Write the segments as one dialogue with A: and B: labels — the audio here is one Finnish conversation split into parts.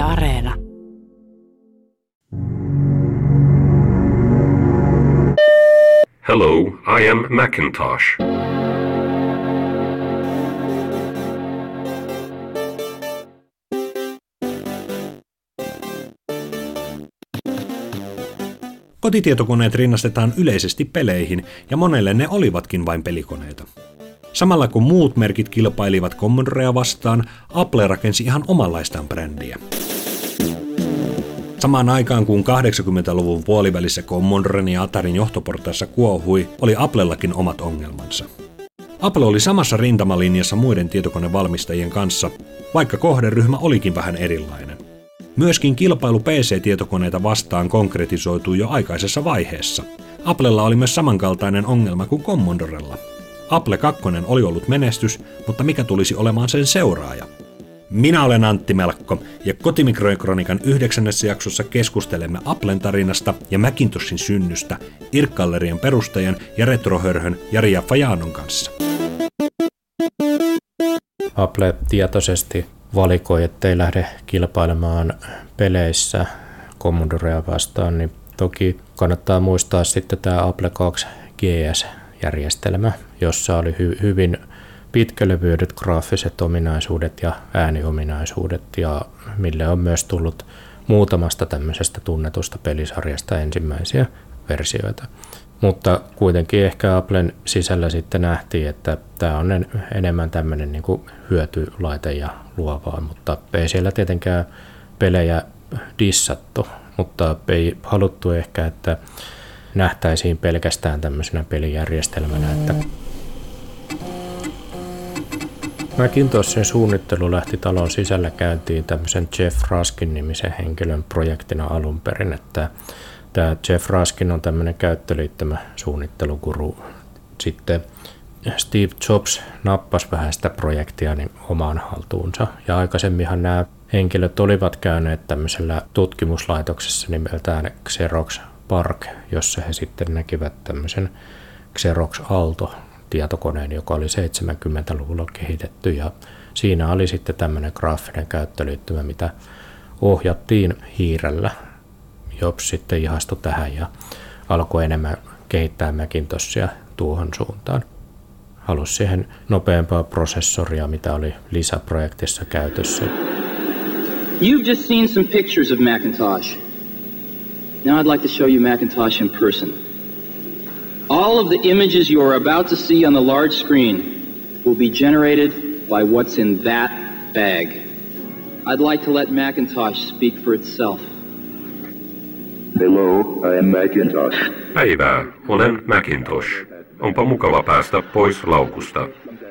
A: Yle Areena.
B: Hello, I am Macintosh.
C: Kotitietokoneet rinnastetaan yleisesti peleihin, ja monelle ne olivatkin vain pelikoneita. Samalla kun muut merkit kilpailivat Commodorea vastaan, Apple rakensi ihan omanlaistaan brändiä. Samaan aikaan kun 80-luvun puolivälissä Commodoren ja Atarin johtoportaissa kuohui, oli Applellakin omat ongelmansa. Apple oli samassa rintamalinjassa muiden tietokonevalmistajien kanssa, vaikka kohderyhmä olikin vähän erilainen. Myöskin kilpailu PC-tietokoneita vastaan konkretisoitui jo aikaisessa vaiheessa. Applella oli myös samankaltainen ongelma kuin Commodorella. Apple 2 oli ollut menestys, mutta mikä tulisi olemaan sen seuraaja? Minä olen Antti Melkko ja Kotimikroikronikan yhdeksännessä jaksossa keskustelemme Applen tarinasta ja Macintoshin synnystä Irkkallerian perustajan ja retrohörhön Jari Fajanon kanssa.
D: Apple tietoisesti valikoi, ettei lähde kilpailemaan peleissä Commodorea vastaan, niin toki kannattaa muistaa sitten tämä Apple 2 GS-järjestelmä, jossa oli hy- hyvin pitkälevyydet graafiset ominaisuudet ja ääniominaisuudet ja mille on myös tullut muutamasta tämmöisestä tunnetusta pelisarjasta ensimmäisiä versioita. Mutta kuitenkin ehkä Applen sisällä sitten nähtiin, että tämä on enemmän tämmöinen niin hyötylaite ja luovaa, mutta ei siellä tietenkään pelejä dissattu, mutta ei haluttu ehkä, että nähtäisiin pelkästään tämmöisenä pelijärjestelmänä, että Macintoshin suunnittelu lähti talon sisällä käyntiin tämmöisen Jeff Raskin nimisen henkilön projektina alun perin, että tämä Jeff Raskin on tämmöinen käyttöliittymä suunnittelukuru. Sitten Steve Jobs nappasi vähän sitä projektia niin omaan haltuunsa. Ja aikaisemminhan nämä henkilöt olivat käyneet tämmöisellä tutkimuslaitoksessa nimeltään Xerox Park, jossa he sitten näkivät tämmöisen Xerox Alto tietokoneen, joka oli 70-luvulla kehitetty ja siinä oli sitten tämmöinen graafinen käyttöliittymä, mitä ohjattiin hiirellä. Jobs sitten ihastui tähän ja alkoi enemmän kehittää Macintoshia tuohon suuntaan. Halusi siihen nopeampaa prosessoria, mitä oli lisäprojektissa käytössä.
E: You've just seen some pictures of Macintosh. Now I'd like to show you Macintosh in person. All of the images you are about to see on the large screen will be generated by what's in that bag. I'd like to let Macintosh speak for itself.
F: Hello, I am Macintosh.
B: Päivää, olen Macintosh. Onpa mukava päästä pois laukusta.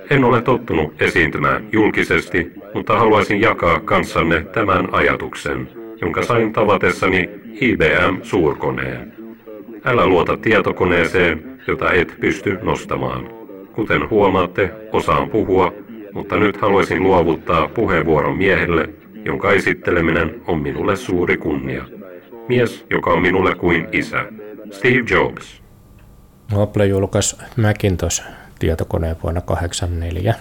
B: En ole tottunut esiintymään julkisesti, mutta haluaisin jakaa kanssanne tämän ajatuksen, jonka sain tavatessani IBM-suurkoneen. Älä luota tietokoneeseen, jota et pysty nostamaan. Kuten huomaatte, osaan puhua, mutta nyt haluaisin luovuttaa puheenvuoron miehelle, jonka esitteleminen on minulle suuri kunnia. Mies, joka on minulle kuin isä. Steve Jobs.
D: Apple julkaisi Macintosh-tietokoneen vuonna 1984.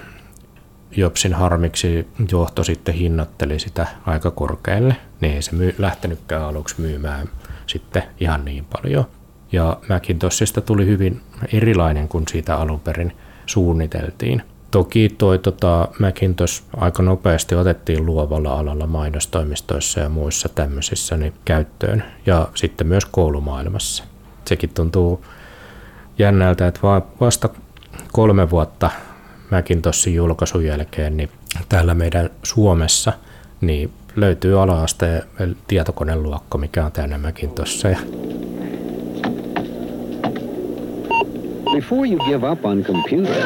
D: Jobsin harmiksi johto sitten hinnoitteli sitä aika korkealle, niin ei se myy, lähtenytkään aluksi myymään sitten ihan niin paljon. Ja Macintoshista tuli hyvin erilainen kuin siitä alun perin suunniteltiin. Toki toi tota, Macintosh aika nopeasti otettiin luovalla alalla mainostoimistoissa ja muissa tämmöisissä niin käyttöön ja sitten myös koulumaailmassa. Sekin tuntuu jännältä, että vasta kolme vuotta Macintoshin julkaisun jälkeen niin täällä meidän Suomessa niin löytyy ala-asteen tietokoneluokko, mikä on täynnä Macintoshia.
G: Before you give up on computers,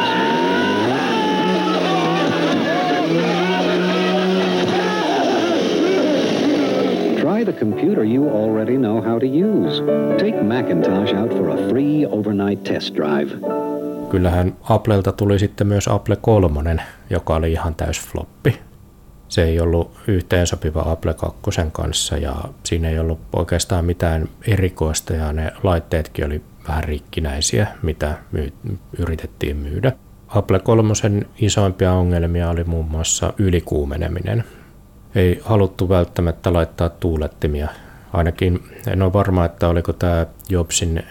G: try the computer you already know how to use. Take Macintosh out for a free overnight test drive.
D: Kyllähän Applelta tuli sitten myös Apple 3, joka oli ihan täys floppi. Se ei ollut yhteensopiva Apple 2 kanssa ja siinä ei ollut oikeastaan mitään erikoista ja ne laitteetkin oli vähän rikkinäisiä, mitä myy- yritettiin myydä. Apple 3 isoimpia ongelmia oli muun muassa ylikuumeneminen. ei haluttu välttämättä laittaa tuulettimia. Ainakin en ole varma, että oliko tämä Jobsin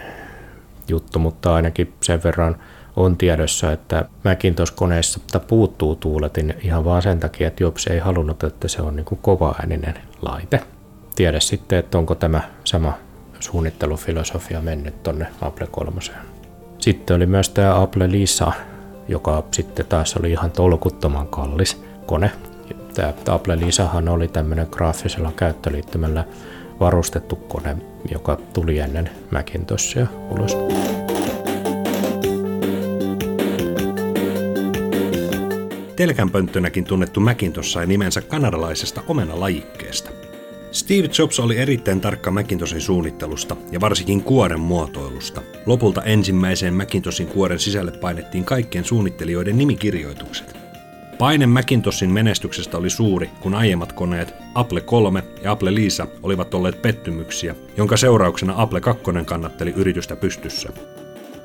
D: juttu, mutta ainakin sen verran on tiedossa, että Macintosh-koneessa puuttuu tuuletin ihan vaan sen takia, että Jobs ei halunnut, että se on niin kovaääninen laite. Tiedä sitten, että onko tämä sama suunnittelufilosofia mennyt tonne Apple 3. Sitten oli myös tämä Apple Lisa, joka sitten taas oli ihan tolkuttoman kallis kone. Tämä Apple Lisahan oli tämmöinen graafisella käyttöliittymällä varustettu kone, joka tuli ennen Macintoshia ulos.
C: Telkänpönttönäkin tunnettu Macintosh sai nimensä kanadalaisesta omenalajikkeesta. Steve Jobs oli erittäin tarkka Macintoshin suunnittelusta ja varsinkin kuoren muotoilusta. Lopulta ensimmäiseen Macintoshin kuoren sisälle painettiin kaikkien suunnittelijoiden nimikirjoitukset. Paine Macintoshin menestyksestä oli suuri, kun aiemmat koneet Apple 3 ja Apple Lisa olivat olleet pettymyksiä, jonka seurauksena Apple 2 kannatteli yritystä pystyssä.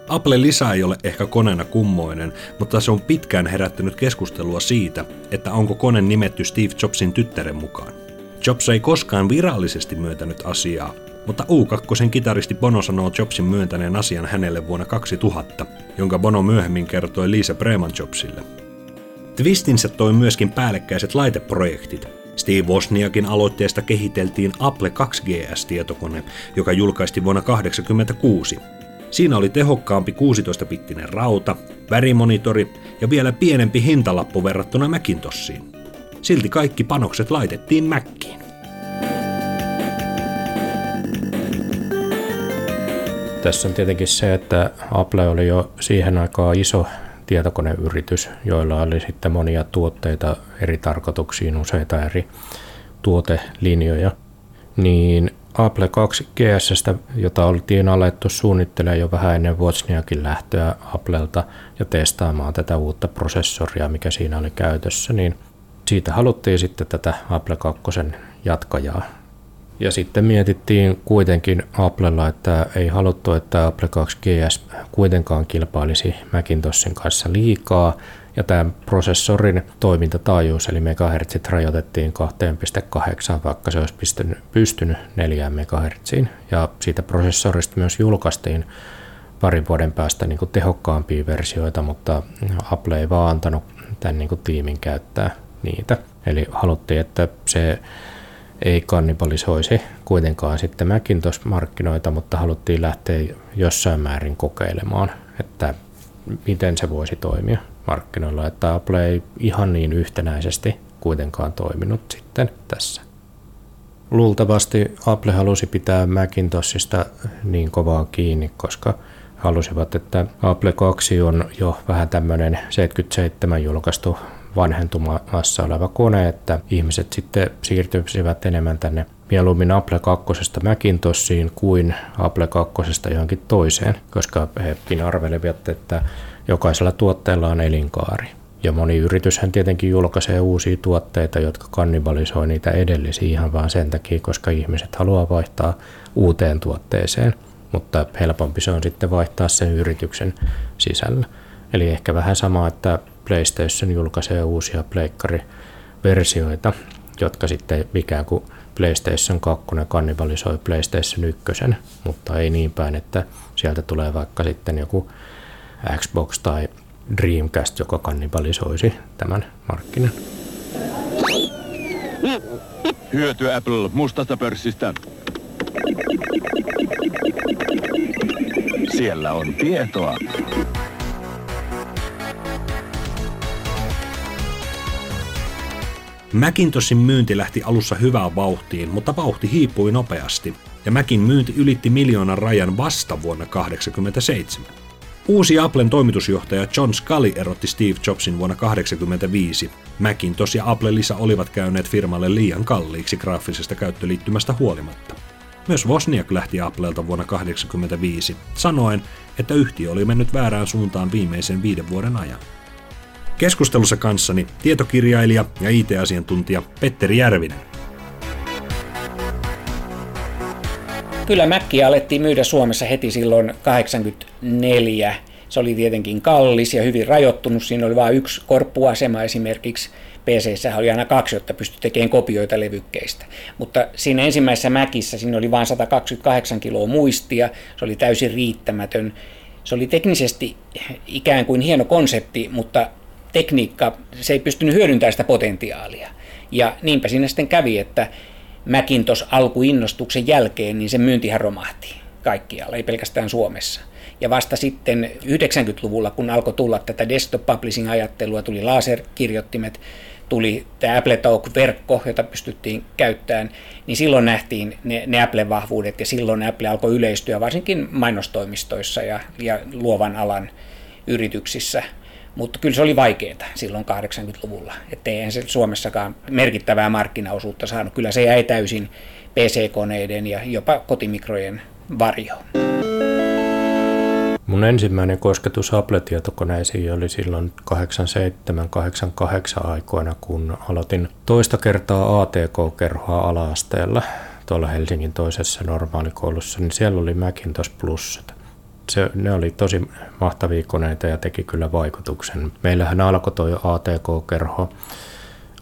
C: Apple Lisa ei ole ehkä koneena kummoinen, mutta se on pitkään herättänyt keskustelua siitä, että onko kone nimetty Steve Jobsin tyttären mukaan. Jobs ei koskaan virallisesti myöntänyt asiaa, mutta U2 kitaristi Bono sanoo Jobsin myöntäneen asian hänelle vuonna 2000, jonka Bono myöhemmin kertoi Lisa Breman Jobsille. Twistinsä toi myöskin päällekkäiset laiteprojektit. Steve Wozniakin aloitteesta kehiteltiin Apple 2GS-tietokone, joka julkaistiin vuonna 1986. Siinä oli tehokkaampi 16-bittinen rauta, värimonitori ja vielä pienempi hintalappu verrattuna Macintoshiin. Silti kaikki panokset laitettiin Mackiin.
D: Tässä on tietenkin se, että Apple oli jo siihen aikaan iso tietokoneyritys, joilla oli sitten monia tuotteita eri tarkoituksiin, useita eri tuotelinjoja, niin Apple 2 GS, jota oltiin alettu suunnittelemaan jo vähän ennen Wozniakin lähtöä Applelta ja testaamaan tätä uutta prosessoria, mikä siinä oli käytössä, niin siitä haluttiin sitten tätä Apple 2 jatkajaa. Ja sitten mietittiin kuitenkin Applella, että ei haluttu, että Apple 2 GS kuitenkaan kilpailisi Macintoshin kanssa liikaa, ja tämän prosessorin toimintataajuus eli megahertsit rajoitettiin 2,8, vaikka se olisi pystynyt, pystynyt 4 megahertsiin. Ja siitä prosessorista myös julkaistiin parin vuoden päästä niin kuin tehokkaampia versioita, mutta Apple ei vaan antanut tämän niin kuin tiimin käyttää niitä. Eli haluttiin, että se ei kannibalisoisi kuitenkaan sitten Macintosh-markkinoita, mutta haluttiin lähteä jossain määrin kokeilemaan, että miten se voisi toimia markkinoilla, että Apple ei ihan niin yhtenäisesti kuitenkaan toiminut sitten tässä. Luultavasti Apple halusi pitää Macintoshista niin kovaa kiinni, koska halusivat, että Apple 2 on jo vähän tämmöinen 77 julkaistu vanhentumassa oleva kone, että ihmiset sitten siirtyisivät enemmän tänne mieluummin Apple 2 Macintoshiin kuin Apple 2 johonkin toiseen, koska hekin arvelevat, että jokaisella tuotteella on elinkaari. Ja moni yrityshän tietenkin julkaisee uusia tuotteita, jotka kannibalisoi niitä edellisiä ihan vaan sen takia, koska ihmiset haluaa vaihtaa uuteen tuotteeseen. Mutta helpompi se on sitten vaihtaa sen yrityksen sisällä. Eli ehkä vähän sama, että PlayStation julkaisee uusia pleikkariversioita, jotka sitten ikään kuin PlayStation 2 kannibalisoi PlayStation 1, mutta ei niin päin, että sieltä tulee vaikka sitten joku Xbox tai Dreamcast, joka kannibalisoisi tämän markkinan.
A: Hyöty Apple mustasta pörssistä. Siellä on tietoa.
C: Macintoshin myynti lähti alussa hyvään vauhtiin, mutta vauhti hiipui nopeasti, ja Macin myynti ylitti miljoonan rajan vasta vuonna 1987. Uusi Applen toimitusjohtaja John Scully erotti Steve Jobsin vuonna 1985. Macintosh ja Apple Lisa olivat käyneet firmalle liian kalliiksi graafisesta käyttöliittymästä huolimatta. Myös Wozniak lähti Applelta vuonna 1985, sanoen, että yhtiö oli mennyt väärään suuntaan viimeisen viiden vuoden ajan. Keskustelussa kanssani tietokirjailija ja IT-asiantuntija Petteri Järvinen.
F: Kyllä Mäkkiä alettiin myydä Suomessa heti silloin 84. Se oli tietenkin kallis ja hyvin rajoittunut. Siinä oli vain yksi korppuasema esimerkiksi pc oli aina kaksi, jotta pystyi tekemään kopioita levykkeistä. Mutta siinä ensimmäisessä Mäkissä siinä oli vain 128 kiloa muistia, se oli täysin riittämätön. Se oli teknisesti ikään kuin hieno konsepti, mutta tekniikka, se ei pystynyt hyödyntämään sitä potentiaalia. Ja niinpä siinä sitten kävi, että Macintosh alkuinnostuksen jälkeen, niin se myyntihän romahti kaikkialla, ei pelkästään Suomessa. Ja vasta sitten 90-luvulla, kun alkoi tulla tätä desktop publishing-ajattelua, tuli laserkirjoittimet, tuli tämä Apple Talk-verkko, jota pystyttiin käyttämään, niin silloin nähtiin ne, ne Apple-vahvuudet ja silloin Apple alkoi yleistyä varsinkin mainostoimistoissa ja, ja luovan alan yrityksissä. Mutta kyllä se oli vaikeaa silloin 80-luvulla, ettei se Suomessakaan merkittävää markkinaosuutta saanut. Kyllä se jäi täysin PC-koneiden ja jopa kotimikrojen varjoon.
D: Mun ensimmäinen kosketus Apple-tietokoneisiin oli silloin 87-88 aikoina, kun aloitin toista kertaa ATK-kerhoa ala-asteella tuolla Helsingin toisessa normaalikoulussa, niin siellä oli Macintosh Plus. Se, ne oli tosi mahtavia koneita ja teki kyllä vaikutuksen. Meillähän alkoi tuo ATK-kerho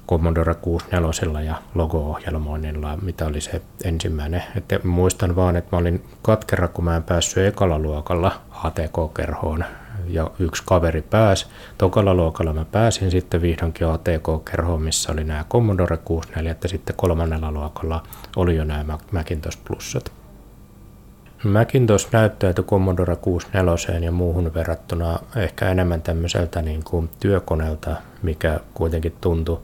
D: Commodore 64 ja logo-ohjelmoinnilla, mitä oli se ensimmäinen. Et muistan vaan, että mä olin katkera, kun mä en päässyt ekalla luokalla ATK-kerhoon ja yksi kaveri pääsi. Tokalla luokalla mä pääsin sitten vihdoinkin ATK-kerhoon, missä oli nämä Commodore 64 ja sitten kolmannella luokalla oli jo nämä Macintosh Plusat. Macintosh näyttäytyi Commodore 64 ja muuhun verrattuna ehkä enemmän tämmöiseltä niin kuin työkoneelta, mikä kuitenkin tuntui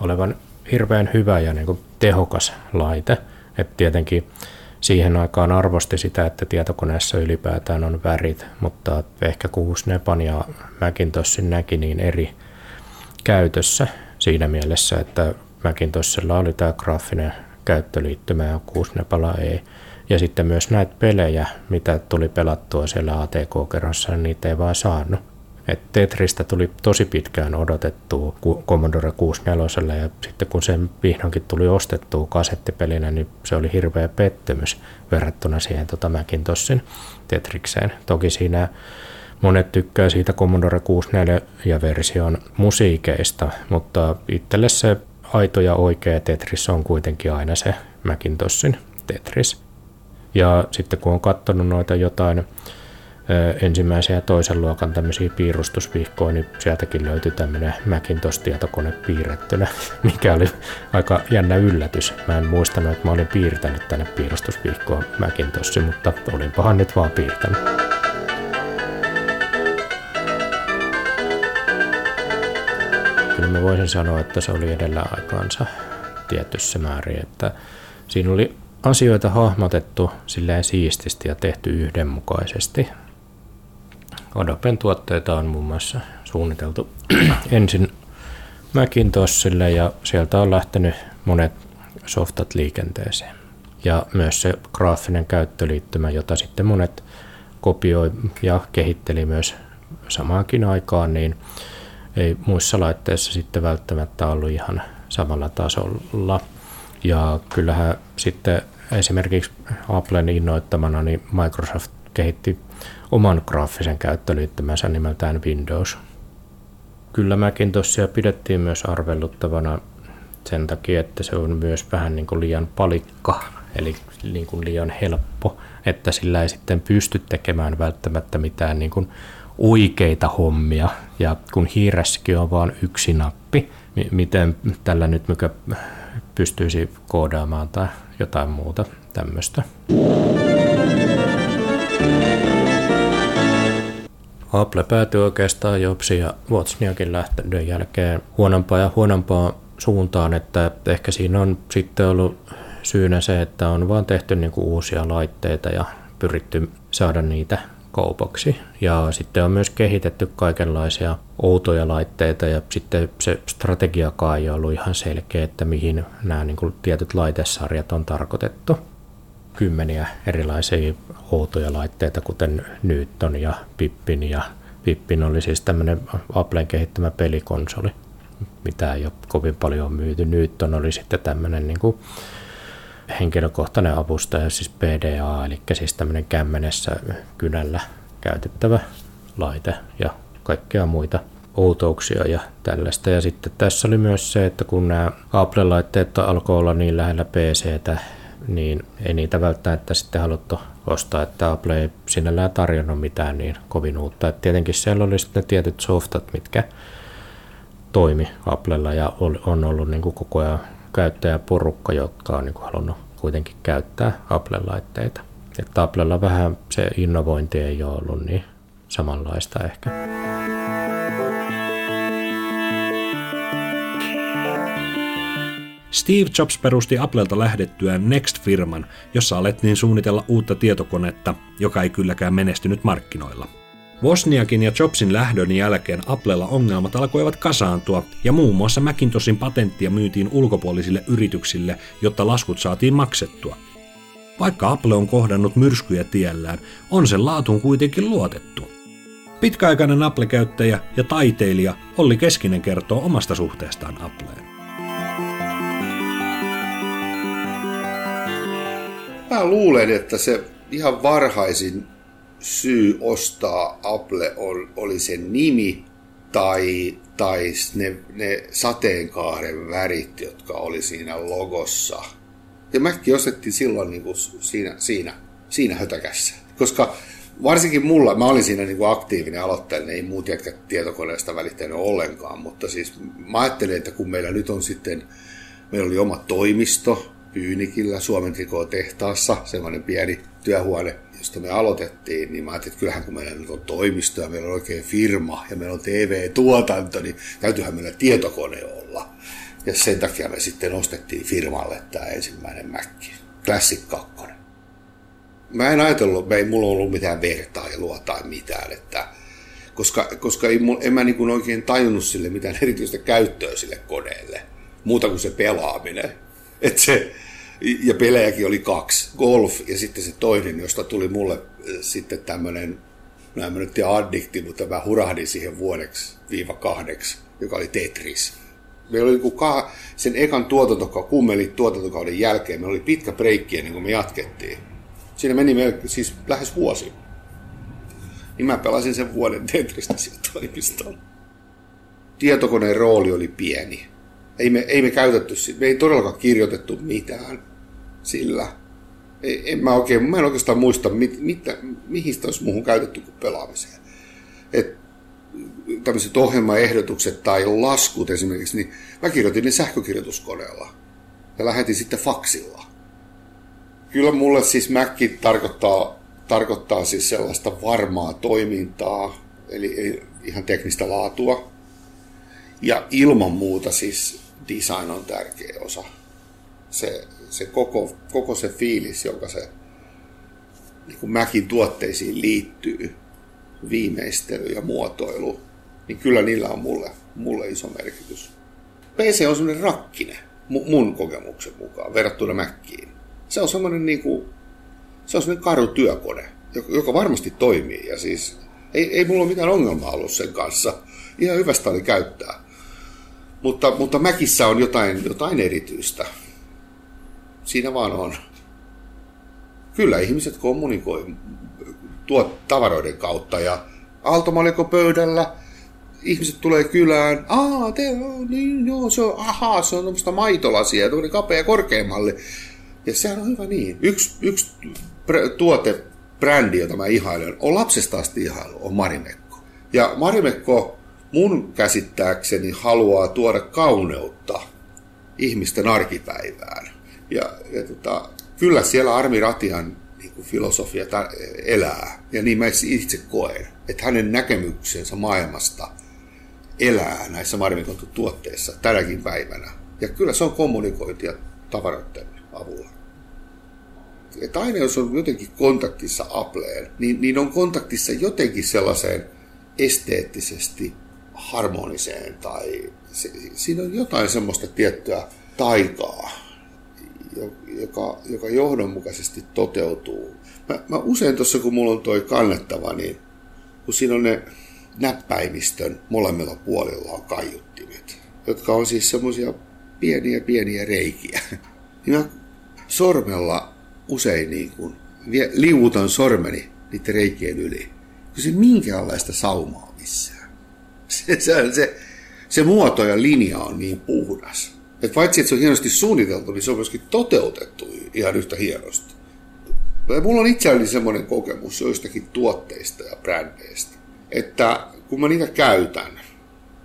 D: olevan hirveän hyvä ja niin kuin tehokas laite. Et tietenkin siihen aikaan arvosti sitä, että tietokoneessa ylipäätään on värit, mutta ehkä Kuusnepan ja Macintoshin näki niin eri käytössä siinä mielessä, että Macintoshilla oli tämä graafinen käyttöliittymä ja Kuusnepala ei. Ja sitten myös näitä pelejä, mitä tuli pelattua siellä ATK-kerrossa, niin niitä ei vaan saanut. Et Tetristä tuli tosi pitkään odotettua Commodore 64 ja sitten kun sen vihdoinkin tuli ostettua kasettipelinä, niin se oli hirveä pettymys verrattuna siihen tota Macintoshin Tetrikseen. Toki siinä monet tykkää siitä Commodore 64 version musiikeista, mutta itselle se aito ja oikea Tetris on kuitenkin aina se Macintoshin Tetris. Ja sitten kun on katsonut noita jotain ensimmäisen ja toisen luokan tämmöisiä piirustusvihkoja, niin sieltäkin löytyi tämmöinen Macintosh-tietokone piirrettynä, mikä oli aika jännä yllätys. Mä en muistanut, että mä olin piirtänyt tänne piirustusvihkoon Macintoshi, mutta olinpahan nyt vaan piirtänyt. Kyllä mä voisin sanoa, että se oli edellä aikaansa tietyssä määrin, että siinä oli asioita hahmotettu silleen siististi ja tehty yhdenmukaisesti. Adoben tuotteita on muun muassa suunniteltu ensin Macintoshille ja sieltä on lähtenyt monet softat liikenteeseen. Ja myös se graafinen käyttöliittymä, jota sitten monet kopioi ja kehitteli myös samaankin aikaan, niin ei muissa laitteissa sitten välttämättä ollut ihan samalla tasolla. Ja kyllähän sitten esimerkiksi Applen innoittamana niin Microsoft kehitti oman graafisen käyttöliittymänsä nimeltään Windows. Kyllä Macintoshia pidettiin myös arvelluttavana sen takia, että se on myös vähän niin kuin liian palikka, eli niin kuin liian helppo, että sillä ei sitten pysty tekemään välttämättä mitään niin kuin oikeita hommia. Ja kun hiiressäkin on vain yksi nappi, miten tällä nyt mikä pystyisi koodaamaan tai jotain muuta tämmöistä. Apple päätyi oikeastaan Jobsin ja Wozniakin lähtöön jälkeen huonompaa ja huonompaa suuntaan, että ehkä siinä on sitten ollut syynä se, että on vaan tehty niinku uusia laitteita ja pyritty saada niitä kaupaksi. Ja sitten on myös kehitetty kaikenlaisia outoja laitteita ja sitten se strategiakaan ei ollut ihan selkeä, että mihin nämä niin kuin tietyt laitesarjat on tarkoitettu. Kymmeniä erilaisia outoja laitteita, kuten Newton ja Pippin ja Pippin oli siis tämmöinen Applen kehittämä pelikonsoli, mitä ei ole kovin paljon myyty. Newton oli sitten tämmöinen niin kuin henkilökohtainen avustaja, siis PDA, eli siis tämmöinen kämmenessä kynällä käytettävä laite ja kaikkea muita outouksia ja tällaista. Ja sitten tässä oli myös se, että kun nämä Apple-laitteet alkoi olla niin lähellä PCtä, niin ei niitä välttämättä sitten haluttu ostaa, että Apple ei sinällään tarjonnut mitään niin kovin uutta. Et tietenkin siellä oli sitten ne tietyt softat, mitkä toimi Applella ja on ollut niin kuin koko ajan käyttäjäporukka, jotka on niin kuin halunnut kuitenkin käyttää Apple-laitteita. Että Applella vähän se innovointi ei ole ollut niin samanlaista ehkä.
C: Steve Jobs perusti Applelta lähdettyään Next-firman, jossa alettiin suunnitella uutta tietokonetta, joka ei kylläkään menestynyt markkinoilla. Wozniakin ja Jobsin lähdön jälkeen Applella ongelmat alkoivat kasaantua ja muun muassa Macintoshin patenttia myytiin ulkopuolisille yrityksille, jotta laskut saatiin maksettua. Vaikka Apple on kohdannut myrskyjä tiellään, on sen laatuun kuitenkin luotettu. Pitkäaikainen Apple-käyttäjä ja taiteilija Olli Keskinen kertoo omasta suhteestaan Appleen.
H: Mä luulen, että se ihan varhaisin syy ostaa Apple oli sen nimi tai, tai ne, ne sateenkaaren värit, jotka oli siinä logossa. Ja mäkin ostettiin silloin niin kuin siinä, siinä, siinä hötäkässä. Koska varsinkin mulla, mä olin siinä niin kuin aktiivinen aloitteellinen, ei muut jätkät tietokoneesta välittänyt ollenkaan, mutta siis mä ajattelin, että kun meillä nyt on sitten, meillä oli oma toimisto Pyynikillä Suomen tehtaassa, semmoinen pieni työhuone, josta me aloitettiin, niin mä ajattelin, että kyllähän kun meillä nyt on toimisto ja meillä on oikein firma ja meillä on TV-tuotanto, niin täytyyhän meillä tietokone olla. Ja sen takia me sitten ostettiin firmalle tämä ensimmäinen Mac, Classic 2. Mä en ajatellut, ei mulla ollut mitään vertailua tai mitään, että koska, koska ei, en mä niin oikein tajunnut sille mitään erityistä käyttöä sille koneelle, muuta kuin se pelaaminen. Et se, ja pelejäkin oli kaksi, golf ja sitten se toinen, josta tuli mulle eh, sitten tämmöinen, no en mä nyt tiedä addikti, mutta mä hurahdin siihen vuodeksi viiva kahdeksi, joka oli Tetris. Meillä oli niin sen ekan tuotantokauden, kummeli tuotantokauden jälkeen, meillä oli pitkä breikki ennen kuin me jatkettiin. Siinä meni meillä siis lähes vuosi. Niin mä pelasin sen vuoden Tetristä sieltä toimistolla. Tietokoneen rooli oli pieni. Ei me, ei me käytetty, me ei todellakaan kirjoitettu mitään sillä. En mä, oikein, mä en oikeastaan muista, mit, mitä, mihin sitä olisi muuhun käytetty kuin pelaamiseen. Et, tämmöiset ohjelmaehdotukset tai laskut esimerkiksi, niin mä kirjoitin ne sähkökirjoituskoneella ja lähetin sitten faksilla. Kyllä mulle siis Mac tarkoittaa, tarkoittaa siis sellaista varmaa toimintaa, eli ihan teknistä laatua. Ja ilman muuta siis design on tärkeä osa. Se, se koko, koko se fiilis, joka se niin kuin Mäkin tuotteisiin liittyy, viimeistely ja muotoilu, niin kyllä niillä on mulle, mulle iso merkitys. PC on semmoinen rakkine mun kokemuksen mukaan verrattuna Mäkkiin. Se on semmoinen niin kuin, se on semmoinen karu työkone, joka varmasti toimii ja siis ei, ei mulla ole mitään ongelmaa ollut sen kanssa. Ihan hyvästä oli käyttää. Mutta, mutta Mäkissä on jotain, jotain erityistä siinä vaan on. Kyllä ihmiset kommunikoi tuot tavaroiden kautta ja aaltomaliko pöydällä, ihmiset tulee kylään, aa, te, niin, joo, se on, ahaa, se on tämmöistä maitolasia, tuommoinen kapea korkeammalle. Ja sehän on hyvä niin. Yksi, yksi tuote, brändi, jota mä ihailen, on lapsesta asti ihailu, on Marimekko. Ja Marimekko mun käsittääkseni haluaa tuoda kauneutta ihmisten arkipäivään. Ja, ja tota, kyllä siellä Armi Ratian niin kuin filosofia elää, ja niin mä itse koen, että hänen näkemyksensä maailmasta elää näissä Marmikon tuotteissa tänäkin päivänä. Ja kyllä se on kommunikointia tavaroiden avulla. Että aina jos on jotenkin kontaktissa Appleen, niin, niin on kontaktissa jotenkin sellaiseen esteettisesti harmoniseen tai se, siinä on jotain semmoista tiettyä taikaa, joka, joka johdonmukaisesti toteutuu. Mä, mä usein tuossa, kun mulla on toi kannettava, niin kun siinä on ne näppäimistön molemmilla puolilla on kaiuttimet, jotka on siis semmoisia pieniä pieniä reikiä. Niin mä sormella usein niin kuin liuutan sormeni niiden reikien yli, kun se minkäänlaista saumaa missään. se, se, se, se muoto ja linja on niin puhdas. Et paitsi, että se on hienosti suunniteltu, niin se on myöskin toteutettu ihan yhtä hienosti. Ja mulla on itselläni semmoinen kokemus joistakin tuotteista ja brändeistä, että kun mä niitä käytän,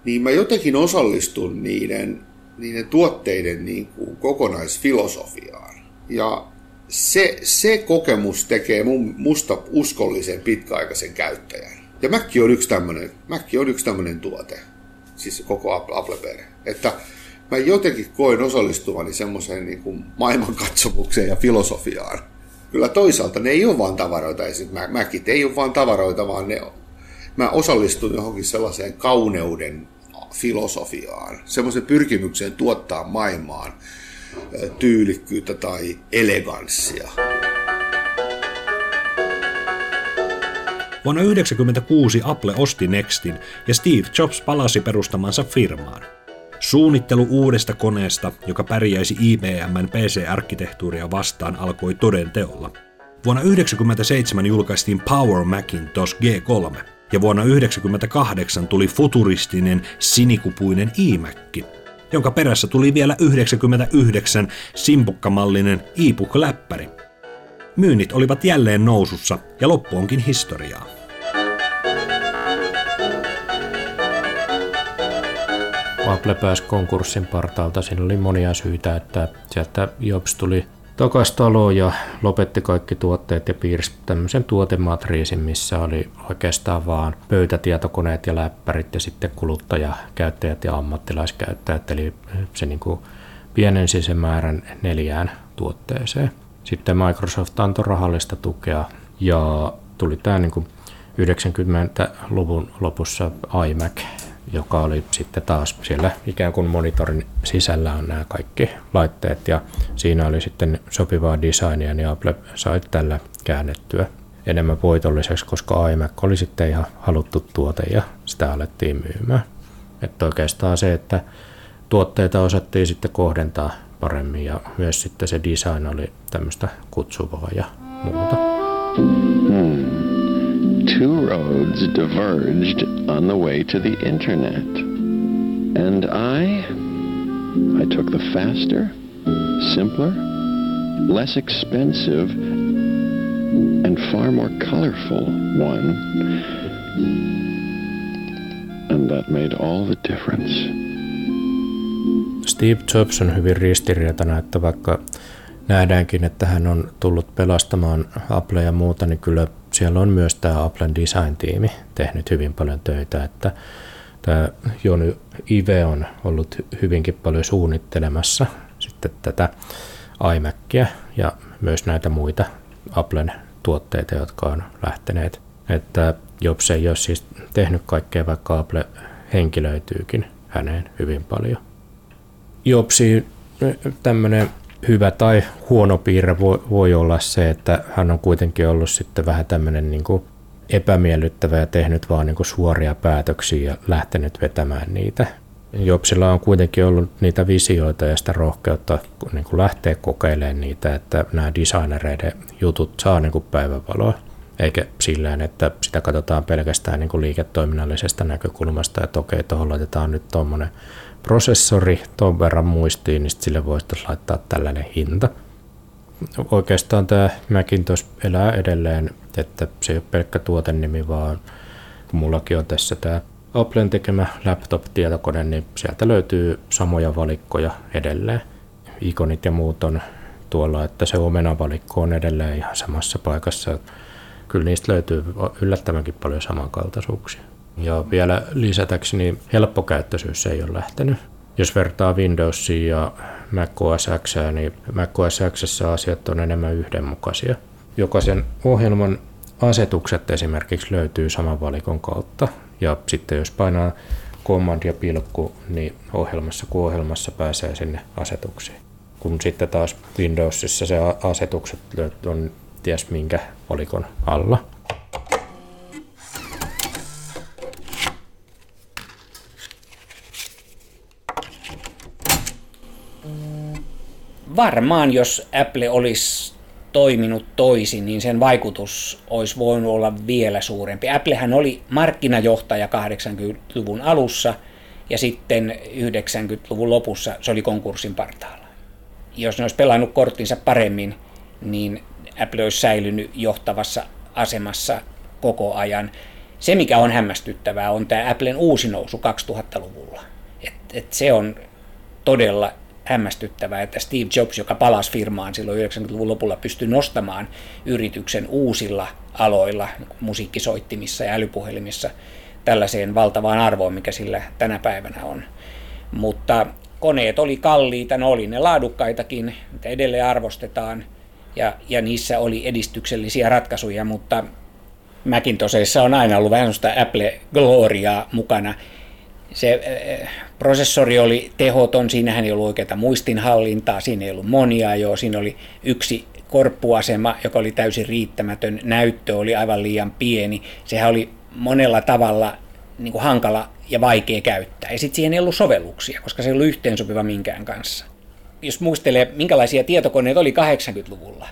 H: niin mä jotenkin osallistun niiden, niiden tuotteiden niin kuin kokonaisfilosofiaan. Ja se, se kokemus tekee mun, musta uskollisen pitkäaikaisen käyttäjän. Ja Mac on yksi tämmöinen, on yksi tämmöinen tuote, siis koko Apple-perhe. Että mä jotenkin koen osallistuvani semmoiseen niin kuin maailmankatsomukseen ja filosofiaan. Kyllä toisaalta ne ei ole vaan tavaroita, Macit ei ole vaan tavaroita, vaan ne, mä osallistun johonkin sellaiseen kauneuden filosofiaan, semmoisen pyrkimykseen tuottaa maailmaan tyylikkyyttä tai eleganssia.
C: Vuonna 1996 Apple osti Nextin ja Steve Jobs palasi perustamansa firmaan. Suunnittelu uudesta koneesta, joka pärjäisi IBMn PC-arkkitehtuuria vastaan, alkoi toden teolla. Vuonna 1997 julkaistiin Power Macintosh G3, ja vuonna 1998 tuli futuristinen sinikupuinen iMac, jonka perässä tuli vielä 99 simpukkamallinen e-book-läppäri. Myynnit olivat jälleen nousussa ja loppu onkin historiaa.
D: Apple pääsi konkurssin partaalta. Siinä oli monia syitä, että sieltä Jobs tuli takas taloon ja lopetti kaikki tuotteet ja piirsi tämmöisen tuotematriisin, missä oli oikeastaan vaan pöytätietokoneet ja läppärit ja sitten kuluttajakäyttäjät ja ammattilaiskäyttäjät, eli se niin kuin pienensi sen määrän neljään tuotteeseen. Sitten Microsoft antoi rahallista tukea ja tuli tämä niin 90-luvun lopussa iMac, joka oli sitten taas siellä ikään kuin monitorin sisällä on nämä kaikki laitteet ja siinä oli sitten sopivaa designia, niin Apple sai tällä käännettyä enemmän voitolliseksi, koska iMac oli sitten ihan haluttu tuote ja sitä alettiin myymään. Että oikeastaan se, että tuotteita osattiin sitten kohdentaa paremmin ja myös sitten se design oli tämmöistä kutsuvaa ja muuta. Hmm.
I: Two roads diverged on the way to the internet. And I, I took the faster, simpler, less expensive, and far more colorful one. And that made all the difference.
D: Steve Jobs on hyvin ristiriitainen, että vaikka nähdäänkin, että hän on tullut pelastamaan Apple ja muuta, niin kyllä siellä on myös tämä Applen design-tiimi tehnyt hyvin paljon töitä, että tämä Joni Ive on ollut hyvinkin paljon suunnittelemassa sitten tätä iMacia ja myös näitä muita Applen tuotteita, jotka on lähteneet. Että Jobs ei ole siis tehnyt kaikkea, vaikka Apple henkilöityykin häneen hyvin paljon. Jobsi tämmöinen hyvä tai huono piirre voi, voi olla se, että hän on kuitenkin ollut sitten vähän tämmöinen niin kuin epämiellyttävä ja tehnyt vaan niin kuin suoria päätöksiä ja lähtenyt vetämään niitä. Jobsilla on kuitenkin ollut niitä visioita ja sitä rohkeutta niin kuin lähteä kokeilemaan niitä, että nämä designereiden jutut saa niin kuin päivävaloa. Eikä sillä että sitä katsotaan pelkästään niin kuin liiketoiminnallisesta näkökulmasta, että okei, tuohon laitetaan nyt tuommoinen prosessori tuon verran muistiin, niin sille voisi laittaa tällainen hinta. Oikeastaan tämä Macintosh elää edelleen, että se ei ole pelkkä tuotennimi, vaan kun mullakin on tässä tämä Applen tekemä laptop-tietokone, niin sieltä löytyy samoja valikkoja edelleen. Ikonit ja muut on tuolla, että se omenavalikko on edelleen ihan samassa paikassa. Kyllä niistä löytyy yllättävänkin paljon samankaltaisuuksia. Ja vielä lisätäkseni helppokäyttöisyys ei ole lähtenyt. Jos vertaa Windowsia ja Mac OS X, niin Mac OS X asiat on enemmän yhdenmukaisia. Jokaisen ohjelman asetukset esimerkiksi löytyy saman valikon kautta. Ja sitten jos painaa command ja pilkku, niin ohjelmassa kuin ohjelmassa pääsee sinne asetuksiin. Kun sitten taas Windowsissa se asetukset on ties minkä valikon alla.
F: Varmaan jos Apple olisi toiminut toisin, niin sen vaikutus olisi voinut olla vielä suurempi. Applehän oli markkinajohtaja 80-luvun alussa ja sitten 90-luvun lopussa se oli konkurssin partaalla. Jos ne olisi pelannut korttinsa paremmin, niin Apple olisi säilynyt johtavassa asemassa koko ajan. Se, mikä on hämmästyttävää, on tämä Applen uusi nousu 2000-luvulla. Et, et se on todella hämmästyttävää, että Steve Jobs, joka palasi firmaan silloin 90-luvun lopulla, pystyi nostamaan yrityksen uusilla aloilla, musiikkisoittimissa ja älypuhelimissa, tällaiseen valtavaan arvoon, mikä sillä tänä päivänä on. Mutta koneet oli kalliita, ne oli ne laadukkaitakin, mitä edelleen arvostetaan, ja, ja niissä oli edistyksellisiä ratkaisuja, mutta Macintosheissa on aina ollut vähän sellaista Apple Gloriaa mukana, se äh, prosessori oli tehoton, siinähän ei ollut oikeaa muistinhallintaa, siinä ei ollut monia jo, siinä oli yksi korppuasema, joka oli täysin riittämätön, näyttö oli aivan liian pieni, sehän oli monella tavalla niin kuin hankala ja vaikea käyttää. Ja sitten siihen ei ollut sovelluksia, koska se ei ollut yhteensopiva minkään kanssa. Jos muistelee, minkälaisia tietokoneita oli 80-luvulla,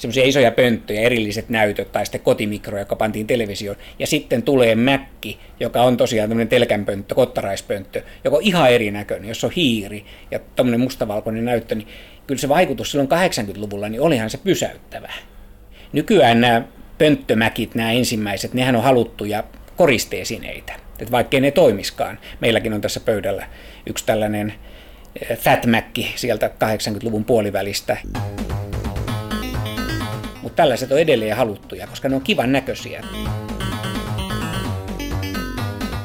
F: semmoisia isoja pönttöjä, erilliset näytöt tai sitten kotimikro, joka pantiin televisioon. Ja sitten tulee Mäkki, joka on tosiaan tämmöinen telkänpönttö, kottaraispönttö, joka on ihan erinäköinen, jos on hiiri ja tämmöinen mustavalkoinen näyttö, niin kyllä se vaikutus silloin 80-luvulla, niin olihan se pysäyttävä. Nykyään nämä pönttömäkit, nämä ensimmäiset, nehän on haluttuja koristeesineitä, että vaikkei ne toimiskaan. Meilläkin on tässä pöydällä yksi tällainen eh, Fat Mac sieltä 80-luvun puolivälistä mutta tällaiset on edelleen haluttuja, koska ne on kivan näköisiä.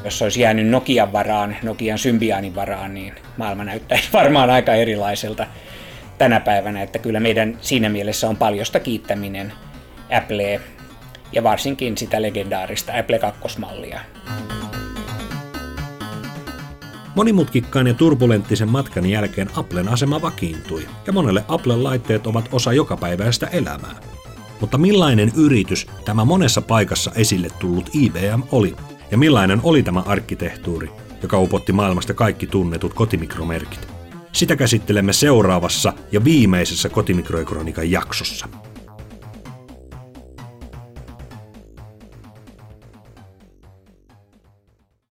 F: Jos olisi jäänyt Nokian varaan, Nokian Symbianin varaan, niin maailma näyttäisi varmaan aika erilaiselta tänä päivänä, että kyllä meidän siinä mielessä on paljosta kiittäminen Apple ja varsinkin sitä legendaarista Apple 2-mallia.
C: Monimutkikkaan ja turbulenttisen matkan jälkeen Applen asema vakiintui, ja monelle Applen laitteet ovat osa jokapäiväistä elämää. Mutta millainen yritys tämä monessa paikassa esille tullut IBM oli? Ja millainen oli tämä arkkitehtuuri, joka upotti maailmasta kaikki tunnetut kotimikromerkit? Sitä käsittelemme seuraavassa ja viimeisessä Kotimikroikronikan jaksossa.